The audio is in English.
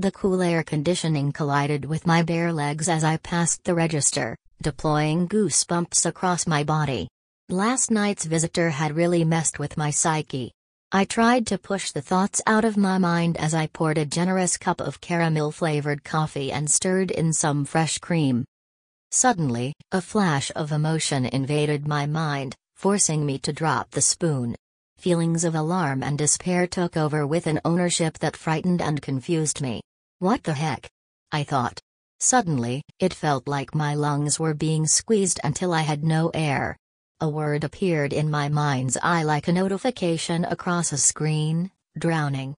The cool air conditioning collided with my bare legs as I passed the register, deploying goosebumps across my body. Last night's visitor had really messed with my psyche. I tried to push the thoughts out of my mind as I poured a generous cup of caramel flavored coffee and stirred in some fresh cream. Suddenly, a flash of emotion invaded my mind, forcing me to drop the spoon. Feelings of alarm and despair took over with an ownership that frightened and confused me. What the heck? I thought. Suddenly, it felt like my lungs were being squeezed until I had no air. A word appeared in my mind's eye like a notification across a screen drowning.